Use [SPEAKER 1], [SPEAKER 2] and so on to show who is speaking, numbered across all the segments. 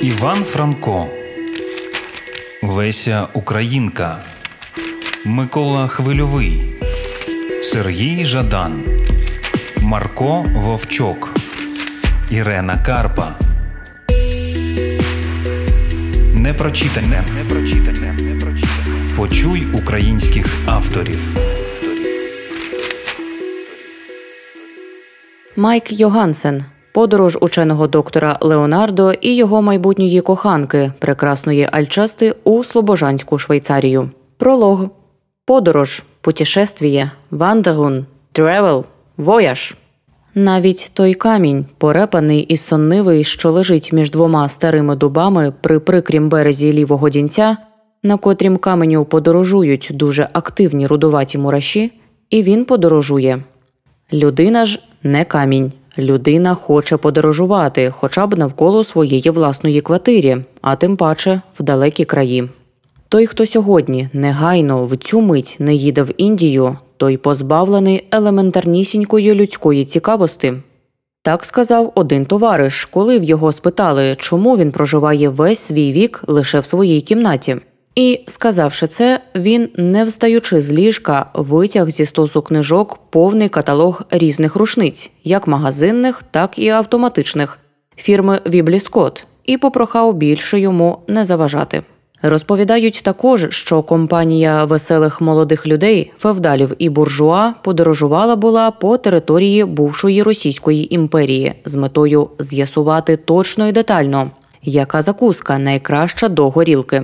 [SPEAKER 1] Іван Франко, Леся Українка, Микола Хвильовий, Сергій Жадан, Марко Вовчок, Ірена Карпа. Непрочитане. Непрочитане. Почуй українських авторів.
[SPEAKER 2] Майк Йогансен. Подорож ученого доктора Леонардо і його майбутньої коханки, прекрасної Альчести у Слобожанську Швейцарію. Пролог. Подорож, путешествие, Wanderung, travel, вояж. Навіть той камінь, порепаний і соннивий, що лежить між двома старими дубами при прикрім березі лівого Дінця, на котрім каменю подорожують дуже активні рудуваті мураші, і він подорожує. Людина ж не камінь. Людина хоче подорожувати хоча б навколо своєї власної квартирі, а тим паче в далекі краї. Той, хто сьогодні негайно в цю мить не їде в Індію, той позбавлений елементарнісінької людської цікавості. Так сказав один товариш, коли в його спитали, чому він проживає весь свій вік лише в своїй кімнаті. І, сказавши це, він, не встаючи з ліжка, витяг зі стосу книжок повний каталог різних рушниць, як магазинних, так і автоматичних, фірми Віблі Скотт, і попрохав більше йому не заважати. Розповідають також, що компанія веселих молодих людей, февдалів і буржуа подорожувала була по території бувшої Російської імперії з метою з'ясувати точно і детально, яка закуска найкраща до горілки.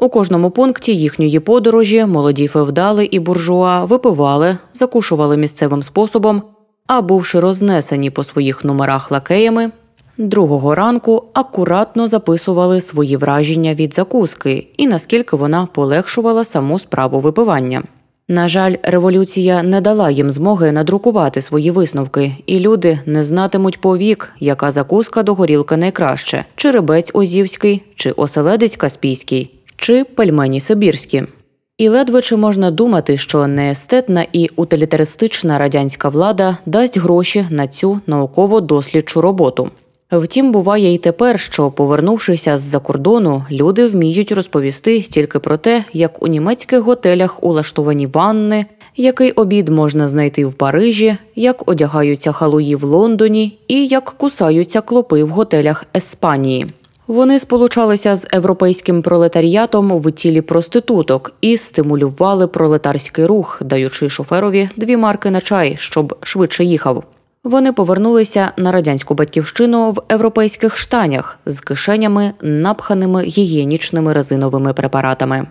[SPEAKER 2] У кожному пункті їхньої подорожі молоді февдали і буржуа випивали, закушували місцевим способом, а бувши рознесені по своїх номерах лакеями, другого ранку акуратно записували свої враження від закуски і наскільки вона полегшувала саму справу випивання. На жаль, революція не дала їм змоги надрукувати свої висновки, і люди не знатимуть повік, яка закуска до горілки найкраще: чи рибець Озівський, чи оселедець Каспійський чи пельмені Сибірські. І ледве чи можна думати, що неестетна і утилітаристична радянська влада дасть гроші на цю науково-дослідчу роботу. Втім, буває і тепер, що, повернувшися з-за кордону, люди вміють розповісти тільки про те, як у німецьких готелях улаштовані ванни, який обід можна знайти в Парижі, як одягаються халуї в Лондоні і як кусаються клопи в готелях Еспанії. Вони сполучалися з європейським пролетаріатом в тілі проституток і стимулювали пролетарський рух, даючи шоферові дві марки на чай, щоб швидше їхав. Вони повернулися на радянську батьківщину в європейських штанях з кишенями, напханими гігієнічними резиновими препаратами.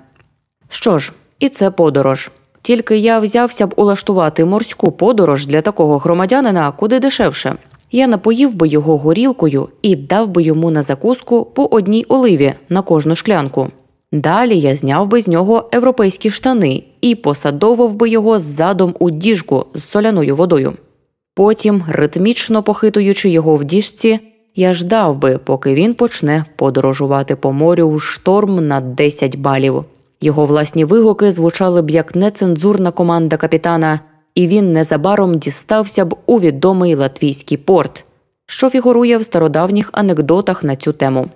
[SPEAKER 2] Що ж, і це подорож. Тільки я взявся б улаштувати морську подорож для такого громадянина куди дешевше. Я напоїв би його горілкою і дав би йому на закуску по одній оливі на кожну шклянку. Далі я зняв би з нього європейські штани і посадовив би його задом у діжку з соляною водою. Потім, ритмічно похитуючи його в діжці, я ждав би, поки він почне подорожувати по морю у шторм на 10 балів. Його власні вигуки звучали б як нецензурна команда капітана і він незабаром дістався б у відомий латвійський порт, що фігурує в стародавніх анекдотах на цю тему.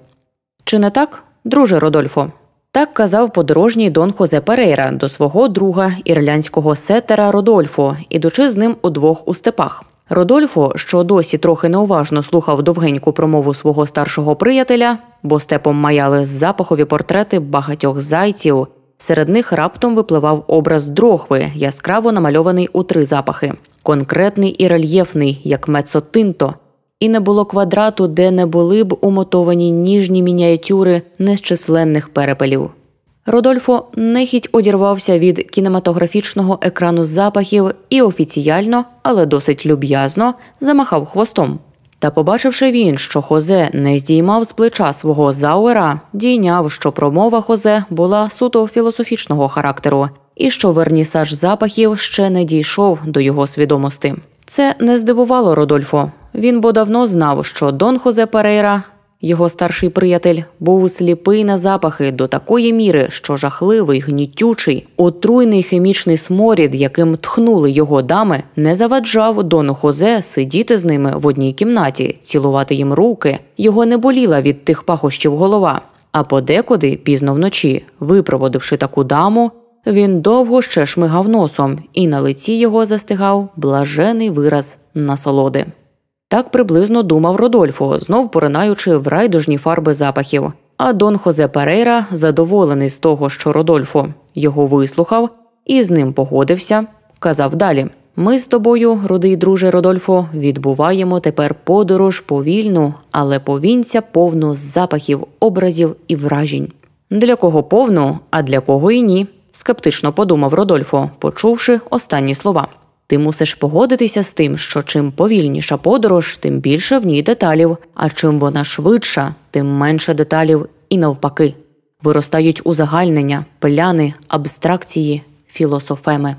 [SPEAKER 2] Чи не так, друже Родольфо? Так казав подорожній Дон Хозе Перейра до свого друга ірлянського сетера Родольфо, ідучи з ним удвох у степах. Родольфо, що досі трохи неуважно слухав довгеньку промову свого старшого приятеля, бо степом маяли запахові портрети багатьох зайців, Серед них раптом випливав образ дрохви, яскраво намальований у три запахи, конкретний і рельєфний, як мецотинто, і не було квадрату, де не були б умотовані ніжні мініатюри незчисленних перепелів. Родольфо нехідь одірвався від кінематографічного екрану запахів і офіціально, але досить люб'язно замахав хвостом. Та, побачивши він, що Хозе не здіймав з плеча свого зауера, дійняв, що промова Хозе була суто філософічного характеру, і що вернісаж запахів ще не дійшов до його свідомості. Це не здивувало Родольфо. Він бо давно знав, що Дон Хозе Перейра його старший приятель, був сліпий на запахи до такої міри, що жахливий, гнітючий, отруйний хімічний сморід, яким тхнули його дами, не заваджав Дону Хозе сидіти з ними в одній кімнаті, цілувати їм руки. Його не боліла від тих пахощів голова. А подекуди, пізно вночі, випроводивши таку даму, він довго ще шмигав носом, і на лиці його застигав блажений вираз насолоди. Так приблизно думав Родольфо, знов поринаючи в райдужні фарби запахів. А Дон Хозе Перейра, задоволений з того, що Родольфо його вислухав і з ним погодився, казав далі: Ми з тобою, рудий друже Родольфо, відбуваємо тепер подорож повільну, але повінця повну запахів, образів і вражень. Для кого повну, а для кого і ні, скептично подумав Родольфо, почувши останні слова. Ти мусиш погодитися з тим, що чим повільніша подорож, тим більше в ній деталів, а чим вона швидша, тим менше деталів і навпаки. Виростають узагальнення, пляни, абстракції, філософеми.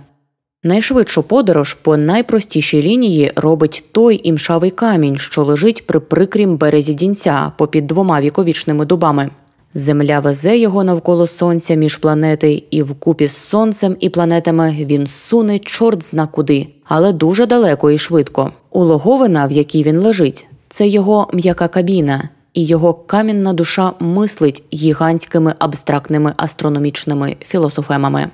[SPEAKER 2] Найшвидшу подорож по найпростішій лінії робить той імшавий камінь, що лежить при прикрім березі дінця попід двома віковічними дубами. Земля везе його навколо сонця між планети, і вкупі з сонцем і планетами він суне чорт зна куди, але дуже далеко і швидко. Улоговина, в якій він лежить, це його м'яка кабіна, і його камінна душа мислить гігантськими абстрактними астрономічними філософемами.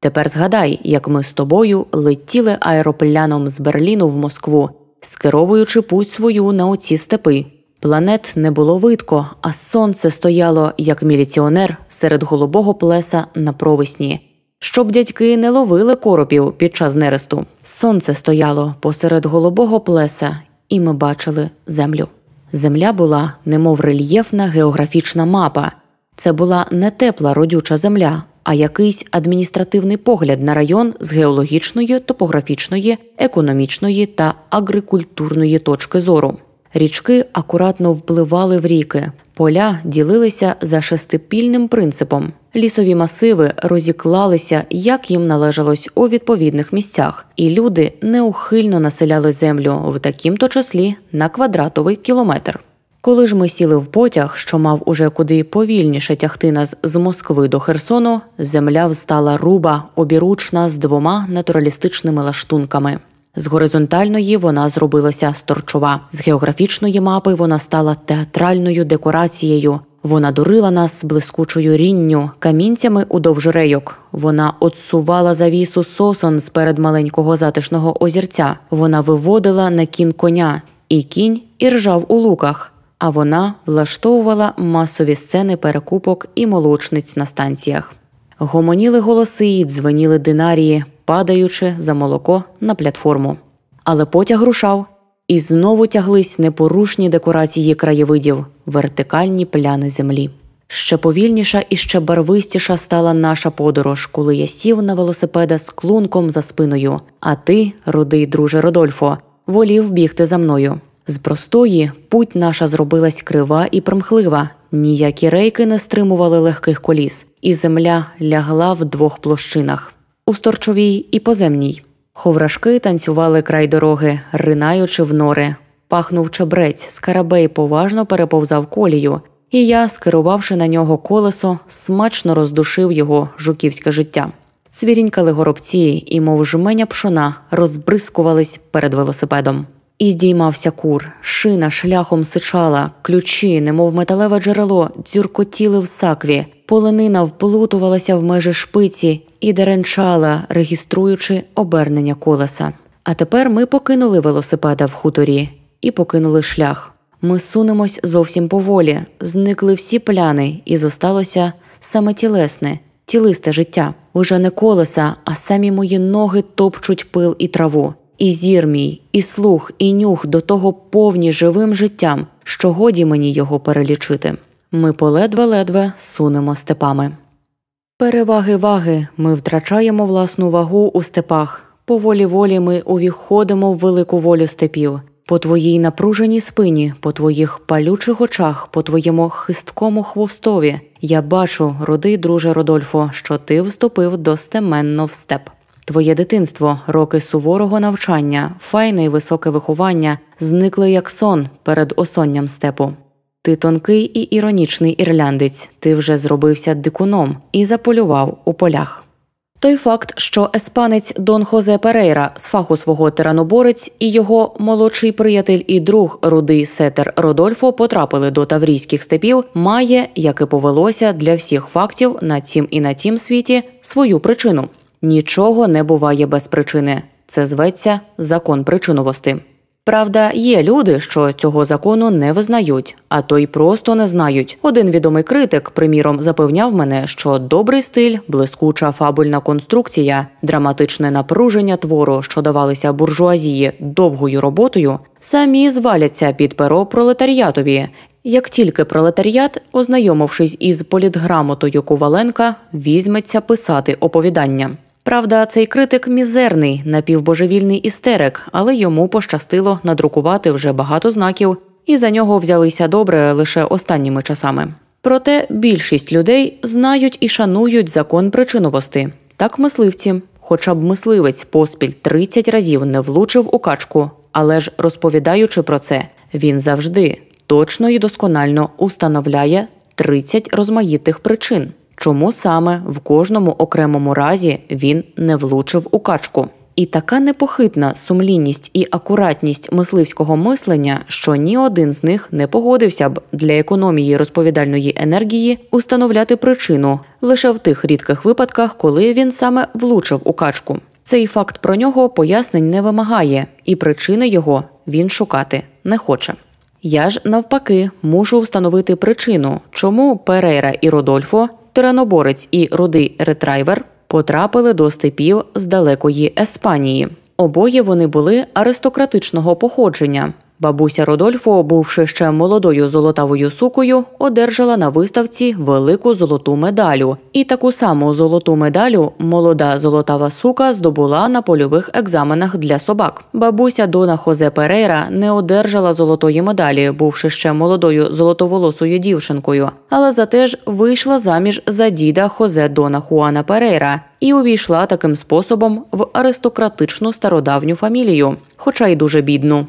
[SPEAKER 2] Тепер згадай, як ми з тобою летіли аеропляном з Берліну в Москву, скеровуючи путь свою на оці степи. Планет не було видко, а сонце стояло, як міліціонер серед голубого плеса на провесні. Щоб дядьки не ловили коропів під час нересту. Сонце стояло посеред голубого плеса, і ми бачили землю. Земля була, немов рельєфна географічна мапа. Це була не тепла родюча земля, а якийсь адміністративний погляд на район з геологічної, топографічної, економічної та агрикультурної точки зору. Річки акуратно впливали в ріки, поля ділилися за шестипільним принципом. Лісові масиви розіклалися, як їм належалось у відповідних місцях, і люди неухильно населяли землю в таким то числі на квадратовий кілометр. Коли ж ми сіли в потяг, що мав уже куди повільніше тягти нас з Москви до Херсону, земля встала руба, обіручна з двома натуралістичними лаштунками. З горизонтальної вона зробилася сторчова, з географічної мапи вона стала театральною декорацією. Вона дурила нас блискучою рінню, камінцями удовж рейок. Вона отсувала завісу сосон з перед маленького затишного озірця. Вона виводила на кін коня, і кінь іржав у луках. А вона влаштовувала масові сцени перекупок і молочниць на станціях. Гомоніли голоси і дзвеніли динарії, падаючи за молоко на платформу. Але потяг рушав, і знову тяглись непорушні декорації краєвидів, вертикальні пляни землі. Ще повільніша і ще барвистіша стала наша подорож, коли я сів на велосипеда з клунком за спиною, а ти, рудий друже Родольфо, волів бігти за мною. З простої путь наша зробилась крива і примхлива, ніякі рейки не стримували легких коліс, і земля лягла в двох площинах у сторчовій і поземній. Ховрашки танцювали край дороги, ринаючи в нори. Пахнув чебрець, скарабей поважно переповзав колію, і я, скерувавши на нього колесо, смачно роздушив його жуківське життя. Цвірінькали горобці і, мов жменя пшона, розбризкувались перед велосипедом. І здіймався кур, шина шляхом сичала, ключі, немов металеве джерело, дзюркотіли в сакві, полонина вплутувалася в межі шпиці і деренчала, регіструючи обернення колеса. А тепер ми покинули велосипеда в хуторі і покинули шлях. Ми сунемось зовсім поволі, зникли всі пляни, і зосталося саме тілесне, тілисте життя. Уже не колеса, а самі мої ноги топчуть пил і траву. І зір мій, і слух, і нюх до того повні живим життям, що годі мені його перелічити. Ми поледве-ледве сунемо степами. Переваги ваги ми втрачаємо власну вагу у степах. Поволі волі ми увіходимо в велику волю степів. По твоїй напруженій спині, по твоїх палючих очах, по твоєму хисткому хвостові я бачу, роди, друже Родольфо, що ти вступив достеменно в степ. Твоє дитинство, роки суворого навчання, файне й високе виховання зникли як сон перед осонням степу. Ти тонкий і іронічний ірландець, ти вже зробився дикуном і заполював у полях. Той факт, що еспанець Дон Хозе Перейра з фаху свого тираноборець і його молодший приятель і друг рудий сетер Родольфо потрапили до таврійських степів, має, як і повелося для всіх фактів на цім і на тім світі свою причину. Нічого не буває без причини. Це зветься закон причиновости. Правда, є люди, що цього закону не визнають, а то й просто не знають. Один відомий критик, приміром, запевняв мене, що добрий стиль, блискуча фабульна конструкція, драматичне напруження твору, що давалися буржуазії довгою роботою, самі зваляться під перо пролетаріатові. Як тільки пролетаріат, ознайомившись із політграмотою Коваленка, візьметься писати оповідання. Правда, цей критик мізерний, напівбожевільний істерик, але йому пощастило надрукувати вже багато знаків, і за нього взялися добре лише останніми часами. Проте більшість людей знають і шанують закон причиновости. Так мисливці, хоча б мисливець поспіль 30 разів не влучив у качку, але ж розповідаючи про це, він завжди точно і досконально установляє 30 розмаїтих причин чому саме в кожному окремому разі він не влучив у качку. І така непохитна сумлінність і акуратність мисливського мислення, що ні один з них не погодився б для економії розповідальної енергії установляти причину лише в тих рідких випадках, коли він саме влучив у качку. Цей факт про нього пояснень не вимагає, і причини його він шукати не хоче. Я ж навпаки мушу встановити причину, чому Перейра і Родольфо тираноборець і рудий ретривер потрапили до степів з далекої Еспанії. Обоє вони були аристократичного походження. Бабуся Родольфо, бувши ще молодою золотавою сукою, одержала на виставці велику золоту медалю, і таку саму золоту медалю молода золотава сука здобула на польових екзаменах для собак. Бабуся Дона Хозе Перейра не одержала золотої медалі, бувши ще молодою золотоволосою дівчинкою, але зате ж вийшла заміж за діда Хозе Дона Хуана Перейра. І увійшла таким способом в аристократичну стародавню фамілію, хоча й дуже бідну.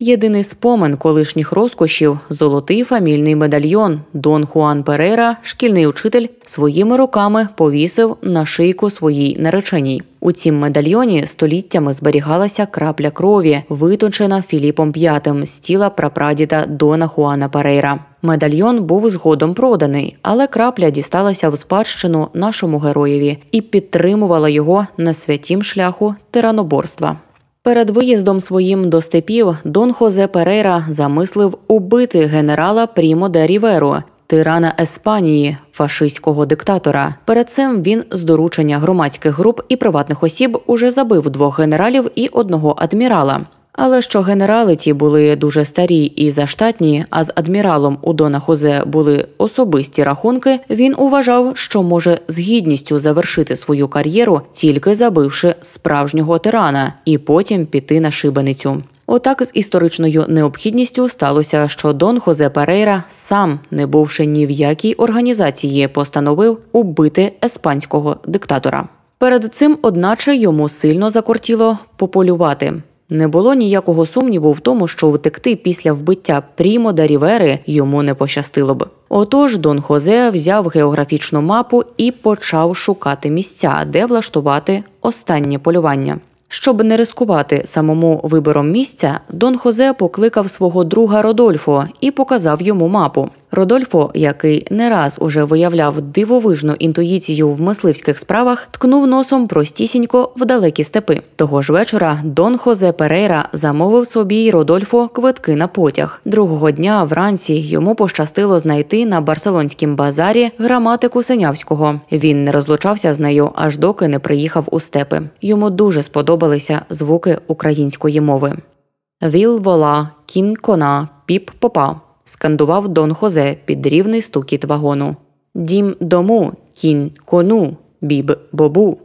[SPEAKER 2] Єдиний спомин колишніх розкошів золотий фамільний медальйон Дон Хуан Перейра, шкільний учитель, своїми руками повісив на шийку своїй нареченій. У цім медальйоні століттями зберігалася крапля крові, витончена Філіпом V з тіла прапрадіда Дона Хуана Перейра. Медальйон був згодом проданий, але крапля дісталася в спадщину нашому героєві і підтримувала його на святім шляху тираноборства. Перед виїздом своїм до степів Дон Хозе Перейра замислив убити генерала Прімо де Ріверу, тирана Еспанії, фашистського диктатора. Перед цим він з доручення громадських груп і приватних осіб уже забив двох генералів і одного адмірала. Але що генерали ті були дуже старі і заштатні, а з адміралом у Дона Хозе були особисті рахунки, він уважав, що може з гідністю завершити свою кар'єру, тільки забивши справжнього тирана, і потім піти на шибеницю. Отак з історичною необхідністю сталося, що Дон Хозе Перейра, сам не бувши ні в якій організації, постановив убити еспанського диктатора. Перед цим, одначе, йому сильно закортіло пополювати. Не було ніякого сумніву в тому, що втекти після вбиття Прімо да Рівери йому не пощастило б. Отож, Дон Хозе взяв географічну мапу і почав шукати місця, де влаштувати останнє полювання. Щоб не рискувати самому вибором місця, Дон Хозе покликав свого друга Родольфо і показав йому мапу. Родольфо, який не раз уже виявляв дивовижну інтуїцію в мисливських справах, ткнув носом простісінько в далекі степи. Того ж вечора Дон Хозе Перейра замовив собі й Родольфо квитки на потяг. Другого дня вранці йому пощастило знайти на барселонськім базарі граматику Синявського. Він не розлучався з нею, аж доки не приїхав у степи. Йому дуже сподобалися звуки української мови. Віл вола, кін кона, піп попа скандував Дон Хозе під рівний стукіт вагону. Дім дому, кінь кону, біб бобу.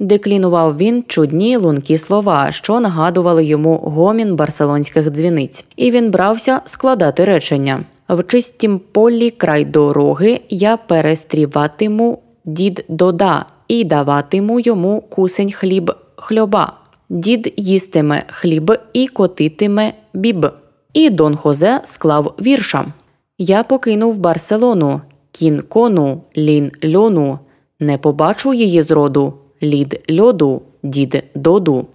[SPEAKER 2] Деклінував він чудні лункі слова, що нагадували йому гомін барселонських дзвіниць, і він брався складати речення. В чистім полі край дороги я перестріватиму дід дода і даватиму йому кусень хліб хльоба. Дід їстиме хліб і котитиме біб. І Дон Хозе склав вірша. Я покинув Барселону, кін кону, лін льону, не побачу її зроду, лід льоду, дід доду.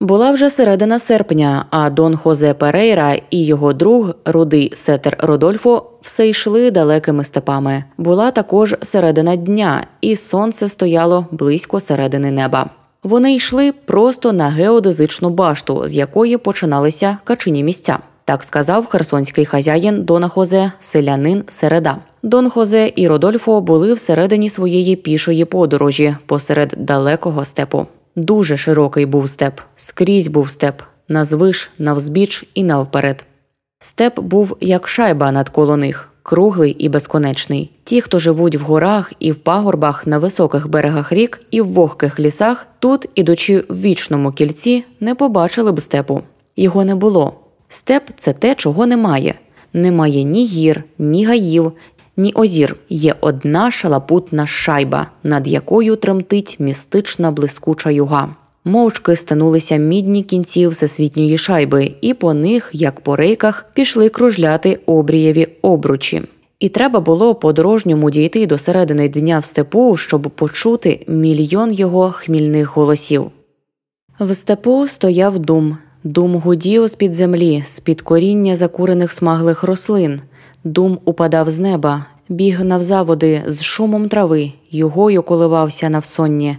[SPEAKER 2] Була вже середина серпня, а Дон Хозе Перейра і його друг, рудий сетер Родольфо, все йшли далекими степами. Була також середина дня, і сонце стояло близько середини неба. Вони йшли просто на геодезичну башту, з якої починалися качині місця. Так сказав херсонський хазяїн Дона Хозе, селянин Середа. Дон Хозе і Родольфо були всередині своєї пішої подорожі посеред далекого степу. Дуже широкий був степ, скрізь був степ, навзвиш, навзбіч і навперед. Степ був як шайба навколо них, круглий і безконечний. Ті, хто живуть в горах і в пагорбах на високих берегах рік і в вогких лісах, тут, ідучи в вічному кільці, не побачили б степу. Його не було. Степ це те, чого немає. Немає ні гір, ні гаїв, ні озір. Є одна шалапутна шайба, над якою тремтить містична блискуча юга. Мовчки станулися мідні кінці всесвітньої шайби, і по них, як по рейках, пішли кружляти обрієві обручі. І треба було подорожньому дійти до середини дня в степу, щоб почути мільйон його хмільних голосів. В степу стояв дум, дум гудів з під землі, з під коріння закурених смаглих рослин. Дум упадав з неба, біг навзаводи з шумом трави, югою коливався навсонні,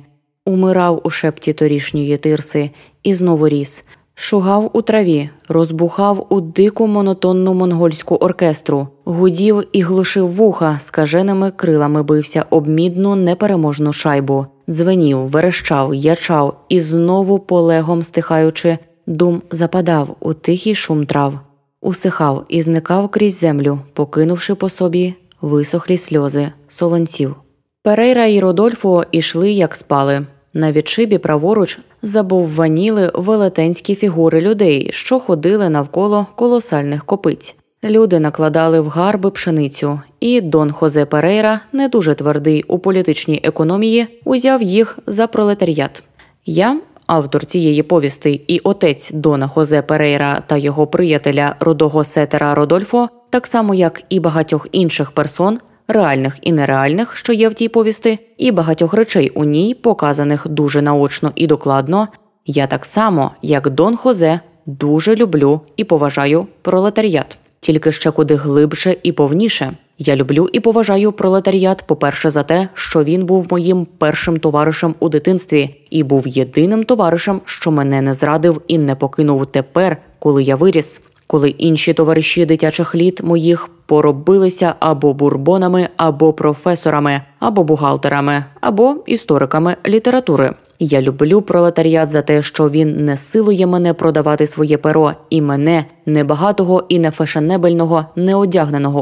[SPEAKER 2] умирав у шепті торішньої тирси і знову ріс, шугав у траві, розбухав у дику монотонну монгольську оркестру, гудів і глушив вуха, скаженими крилами бився об мідну непереможну шайбу, дзвенів, верещав, ячав і знову полегом стихаючи, дум западав у тихий шум трав усихав і зникав крізь землю, покинувши по собі висохлі сльози солонців. Перейра і Родольфо ішли, як спали. На відшибі праворуч забовваніли велетенські фігури людей, що ходили навколо колосальних копиць. Люди накладали в гарби пшеницю, і Дон Хозе Перейра, не дуже твердий у політичній економії, узяв їх за пролетаріат. Я Автор цієї повісти і отець Дона Хозе Перейра та його приятеля родого сетера Родольфо, так само як і багатьох інших персон, реальних і нереальних, що є в тій повісти, і багатьох речей у ній, показаних дуже наочно і докладно. Я так само, як Дон Хозе, дуже люблю і поважаю пролетаріат, тільки ще куди глибше і повніше. Я люблю і поважаю пролетаріат, по-перше, за те, що він був моїм першим товаришем у дитинстві і був єдиним товаришем, що мене не зрадив і не покинув тепер, коли я виріс, коли інші товариші дитячих літ моїх поробилися або бурбонами, або професорами, або бухгалтерами, або істориками літератури. Я люблю пролетаріат за те, що він не силує мене продавати своє перо, і мене небагатого і не фешенебельного, не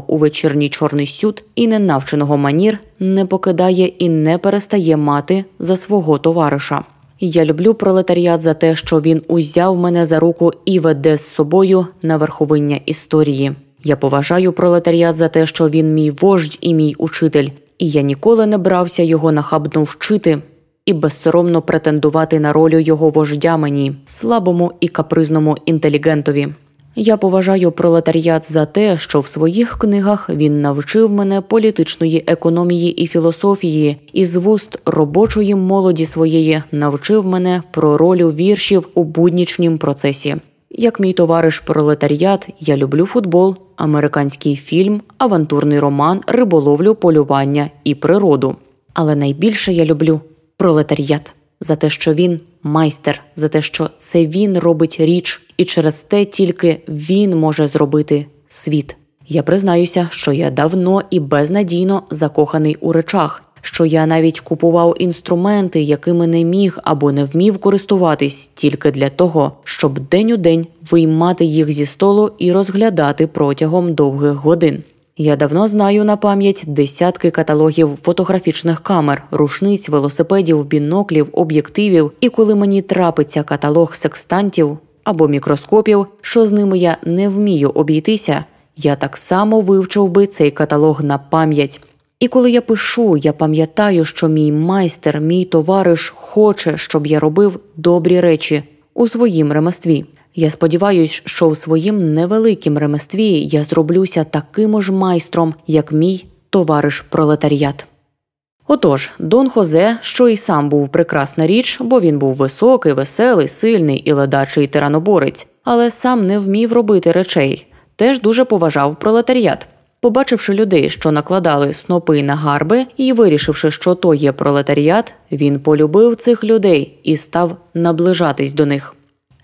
[SPEAKER 2] у вечірній чорний сют і не навченого манір, не покидає і не перестає мати за свого товариша. Я люблю пролетаріат за те, що він узяв мене за руку і веде з собою на верховиння історії. Я поважаю пролетаріат за те, що він мій вождь і мій учитель, і я ніколи не брався його нахабно вчити і безсоромно претендувати на роль його вождя мені, слабому і капризному інтелігентові. Я поважаю пролетаріат за те, що в своїх книгах він навчив мене політичної економії і філософії, і з вуст робочої молоді своєї навчив мене про роль віршів у буднічнім процесі. Як мій товариш пролетаріат, я люблю футбол, американський фільм, авантурний роман, риболовлю, полювання і природу. Але найбільше я люблю пролетаріат за те, що він майстер, за те, що це він робить річ, і через те тільки він може зробити світ. Я признаюся, що я давно і безнадійно закоханий у речах, що я навіть купував інструменти, якими не міг або не вмів користуватись, тільки для того, щоб день у день виймати їх зі столу і розглядати протягом довгих годин. Я давно знаю на пам'ять десятки каталогів фотографічних камер, рушниць, велосипедів, біноклів, об'єктивів. І коли мені трапиться каталог секстантів або мікроскопів, що з ними я не вмію обійтися, я так само вивчив би цей каталог на пам'ять. І коли я пишу, я пам'ятаю, що мій майстер, мій товариш хоче, щоб я робив добрі речі у своїм реместві. Я сподіваюсь, що в своїм невеликім реместві я зроблюся таким ж майстром, як мій товариш пролетаріат. Отож, Дон Хозе, що й сам був прекрасна річ, бо він був високий, веселий, сильний і ледачий тираноборець, але сам не вмів робити речей, теж дуже поважав пролетаріат. Побачивши людей, що накладали снопи на гарби, і вирішивши, що то є пролетаріат, він полюбив цих людей і став наближатись до них.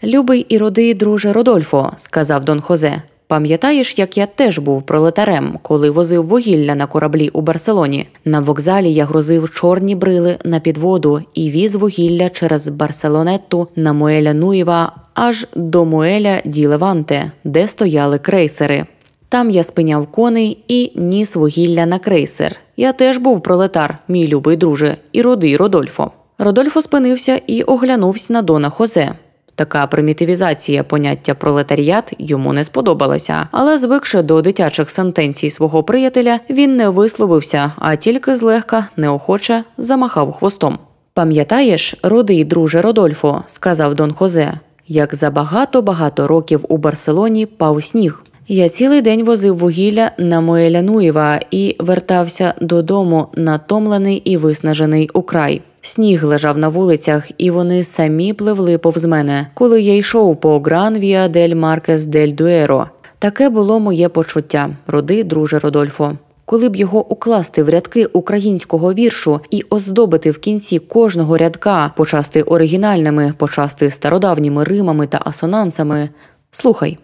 [SPEAKER 2] Любий і родий друже Родольфо, сказав Дон Хозе. Пам'ятаєш, як я теж був пролетарем, коли возив вугілля на кораблі у Барселоні. На вокзалі я грозив чорні брили на підводу і віз вугілля через Барселонетту на Муеля Нуєва аж до Муеля Ді Леванте, де стояли крейсери. Там я спиняв коней і ніс вугілля на крейсер. Я теж був пролетар, мій любий друже, і родий Родольфо. Родольфо спинився і оглянувся на Дона Хозе. Така примітивізація поняття пролетаріат йому не сподобалася, але, звикши до дитячих сентенцій свого приятеля, він не висловився, а тільки злегка неохоче замахав хвостом. Пам'ятаєш, рудий друже Родольфо, сказав Дон Хозе, як за багато-багато років у Барселоні пав сніг. Я цілий день возив вугілля на Моеля Нуєва і вертався додому натомлений і виснажений украй. Сніг лежав на вулицях, і вони самі пливли повз мене, коли я йшов по Гран Віа дель Маркес дель Дуеро. Таке було моє почуття, роди, друже Родольфо. Коли б його укласти в рядки українського віршу і оздобити в кінці кожного рядка, почасти оригінальними, почасти стародавніми римами та асонансами, слухай.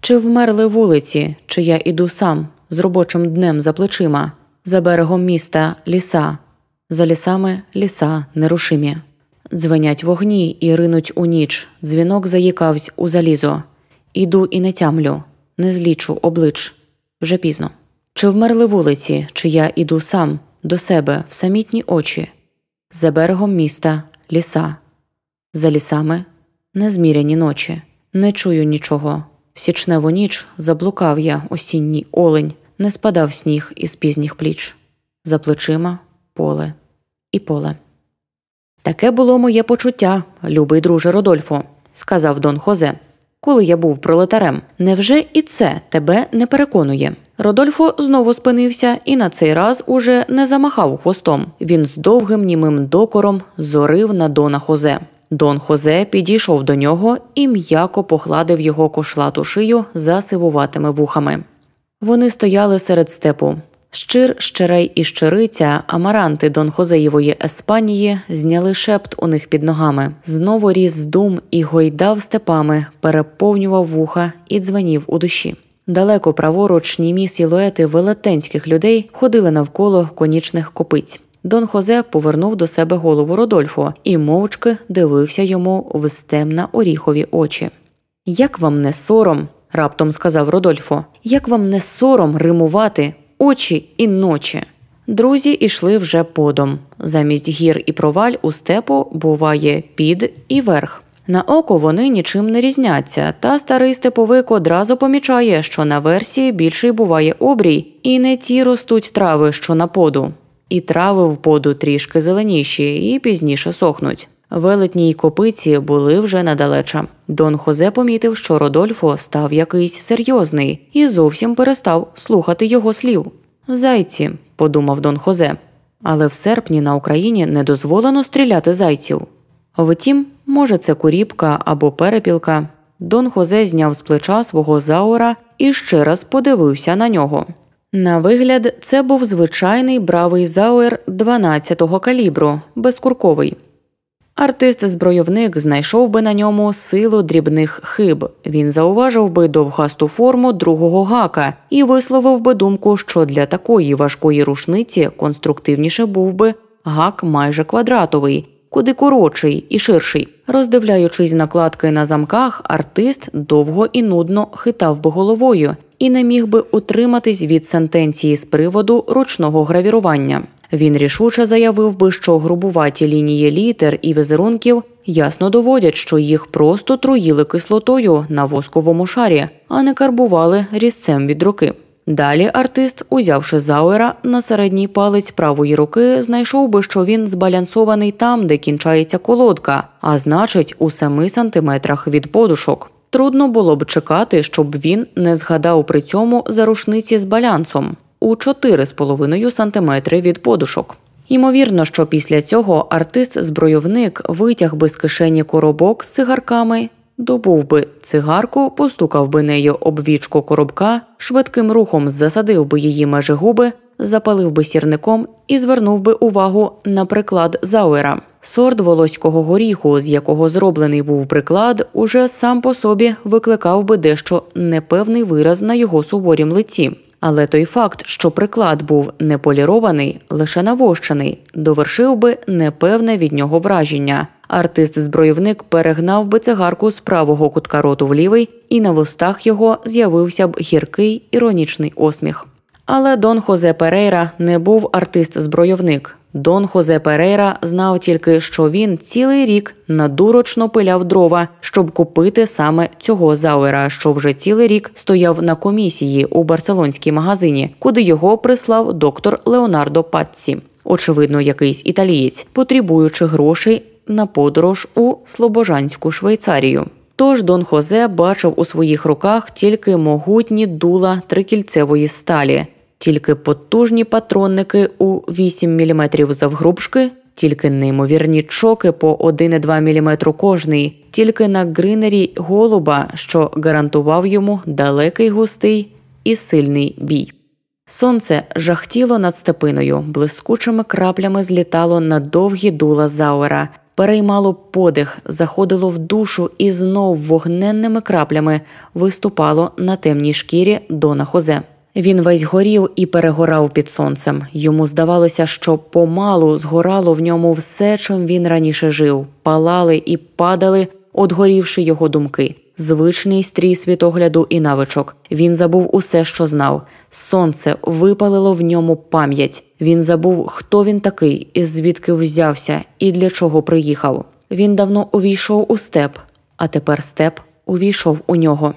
[SPEAKER 2] Чи вмерли вулиці, чи я іду сам з робочим днем за плечима, за берегом міста ліса, за лісами ліса нерушимі. Дзвенять вогні і ринуть у ніч, дзвінок заїкавсь у залізо. Іду і не тямлю, не злічу облич вже пізно. Чи вмерли вулиці, чи я іду сам до себе в самітні очі, за берегом міста ліса, за лісами незміряні ночі, не чую нічого. В січневу ніч заблукав я осінній олень, не спадав сніг із пізніх пліч, за плечима поле і поле. Таке було моє почуття, любий друже Родольфо, сказав Дон Хозе, коли я був пролетарем. Невже і це тебе не переконує? Родольфо знову спинився і на цей раз уже не замахав хвостом. Він з довгим німим докором зорив на Дона Хозе. Дон Хозе підійшов до нього і м'яко погладив його кошлату шию за сивуватими вухами. Вони стояли серед степу. Щир, щерей і щириця, амаранти Дон Хозеєвої Еспанії зняли шепт у них під ногами. Знову ріс дум і гойдав степами, переповнював вуха і дзвенів у душі. Далеко праворуч німі сілуети велетенських людей ходили навколо конічних копиць. Дон Хозе повернув до себе голову Родольфо і мовчки дивився йому в стемна оріхові очі. Як вам не сором, раптом сказав Родольфо, як вам не сором римувати очі і ночі? Друзі йшли вже подом. Замість гір і проваль у степу буває під і верх. На око вони нічим не різняться, та старий степовик одразу помічає, що на версії більший буває обрій, і не ті ростуть трави, що на поду і трави в поду трішки зеленіші і пізніше сохнуть. Велетні й копиці були вже недалеча. Дон Хозе помітив, що Родольфо став якийсь серйозний і зовсім перестав слухати його слів. Зайці, подумав Дон Хозе, але в серпні на Україні не дозволено стріляти зайців. Втім, може, це куріпка або перепілка. Дон Хозе зняв з плеча свого заура і ще раз подивився на нього. На вигляд, це був звичайний бравий зауер 12-го калібру, безкурковий. Артист-збройовник знайшов би на ньому силу дрібних хиб. Він зауважив би довгасту форму другого гака і висловив би думку, що для такої важкої рушниці конструктивніше був би гак майже квадратовий, куди коротший і ширший. Роздивляючись накладки на замках, артист довго і нудно хитав би головою і не міг би утриматись від сентенції з приводу ручного гравірування. Він рішуче заявив би, що грубуваті лінії літер і візерунків ясно доводять, що їх просто труїли кислотою на восковому шарі, а не карбували різцем від руки. Далі артист, узявши зауера на середній палець правої руки, знайшов би, що він збалансований там, де кінчається колодка, а значить, у семи сантиметрах від подушок. Трудно було б чекати, щоб він не згадав при цьому за рушниці з балянсом у 4,5 см від подушок. Ймовірно, що після цього артист-збройовник витяг би з кишені коробок з цигарками, добув би цигарку, постукав би нею об вічку коробка, швидким рухом засадив би її межі губи, запалив би сірником і звернув би увагу на приклад Зауера. Сорт волоського горіху, з якого зроблений був приклад, уже сам по собі викликав би дещо непевний вираз на його суворім лиці. Але той факт, що приклад був не полірований, лише навощений, довершив би непевне від нього враження. Артист-збройовник перегнав би цигарку з правого кутка роту в лівий, і на вустах його з'явився б гіркий іронічний осміх. Але Дон Хозе Перейра не був артист-збройовник. Дон Хозе Перейра знав тільки, що він цілий рік надурочно пиляв дрова, щоб купити саме цього зауера, що вже цілий рік стояв на комісії у барселонській магазині, куди його прислав доктор Леонардо Патці. Очевидно, якийсь італієць, потребуючи грошей на подорож у Слобожанську Швейцарію. Тож Дон Хозе бачив у своїх руках тільки могутні дула трикільцевої сталі, тільки потужні патронники у 8 мм завгрубшки, тільки неймовірні чоки по 1,2 мм кожний, тільки на гринері голуба, що гарантував йому далекий густий і сильний бій. Сонце жахтіло над степиною, блискучими краплями злітало на довгі дула зауера, переймало подих, заходило в душу і знов вогненними краплями виступало на темній шкірі Дона Хозе. Він весь горів і перегорав під сонцем. Йому здавалося, що помалу згорало в ньому все, чим він раніше жив, палали і падали, одгорівши його думки. Звичний стрій світогляду і навичок. Він забув усе, що знав. Сонце випалило в ньому пам'ять. Він забув, хто він такий, і звідки взявся, і для чого приїхав. Він давно увійшов у степ, а тепер степ увійшов у нього.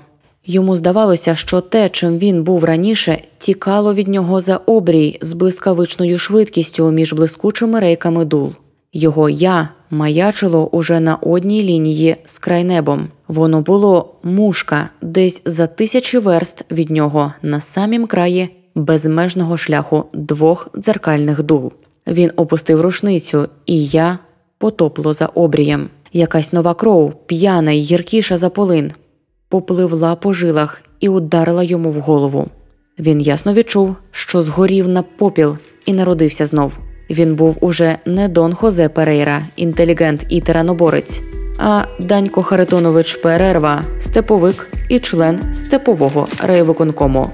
[SPEAKER 2] Йому здавалося, що те, чим він був раніше, тікало від нього за обрій з блискавичною швидкістю між блискучими рейками дул. Його я маячило уже на одній лінії з крайнебом. Воно було мушка десь за тисячі верст від нього на самім краї безмежного шляху двох дзеркальних дул. Він опустив рушницю, і я потопло за обрієм. Якась нова кров, п'яна й гіркіша за полин, попливла по жилах і ударила йому в голову. Він ясно відчув, що згорів на попіл і народився знов. Він був уже не Дон Хозе Перейра, інтелігент і тираноборець, а Данько Харитонович Перерва, степовик і член степового райвиконкому.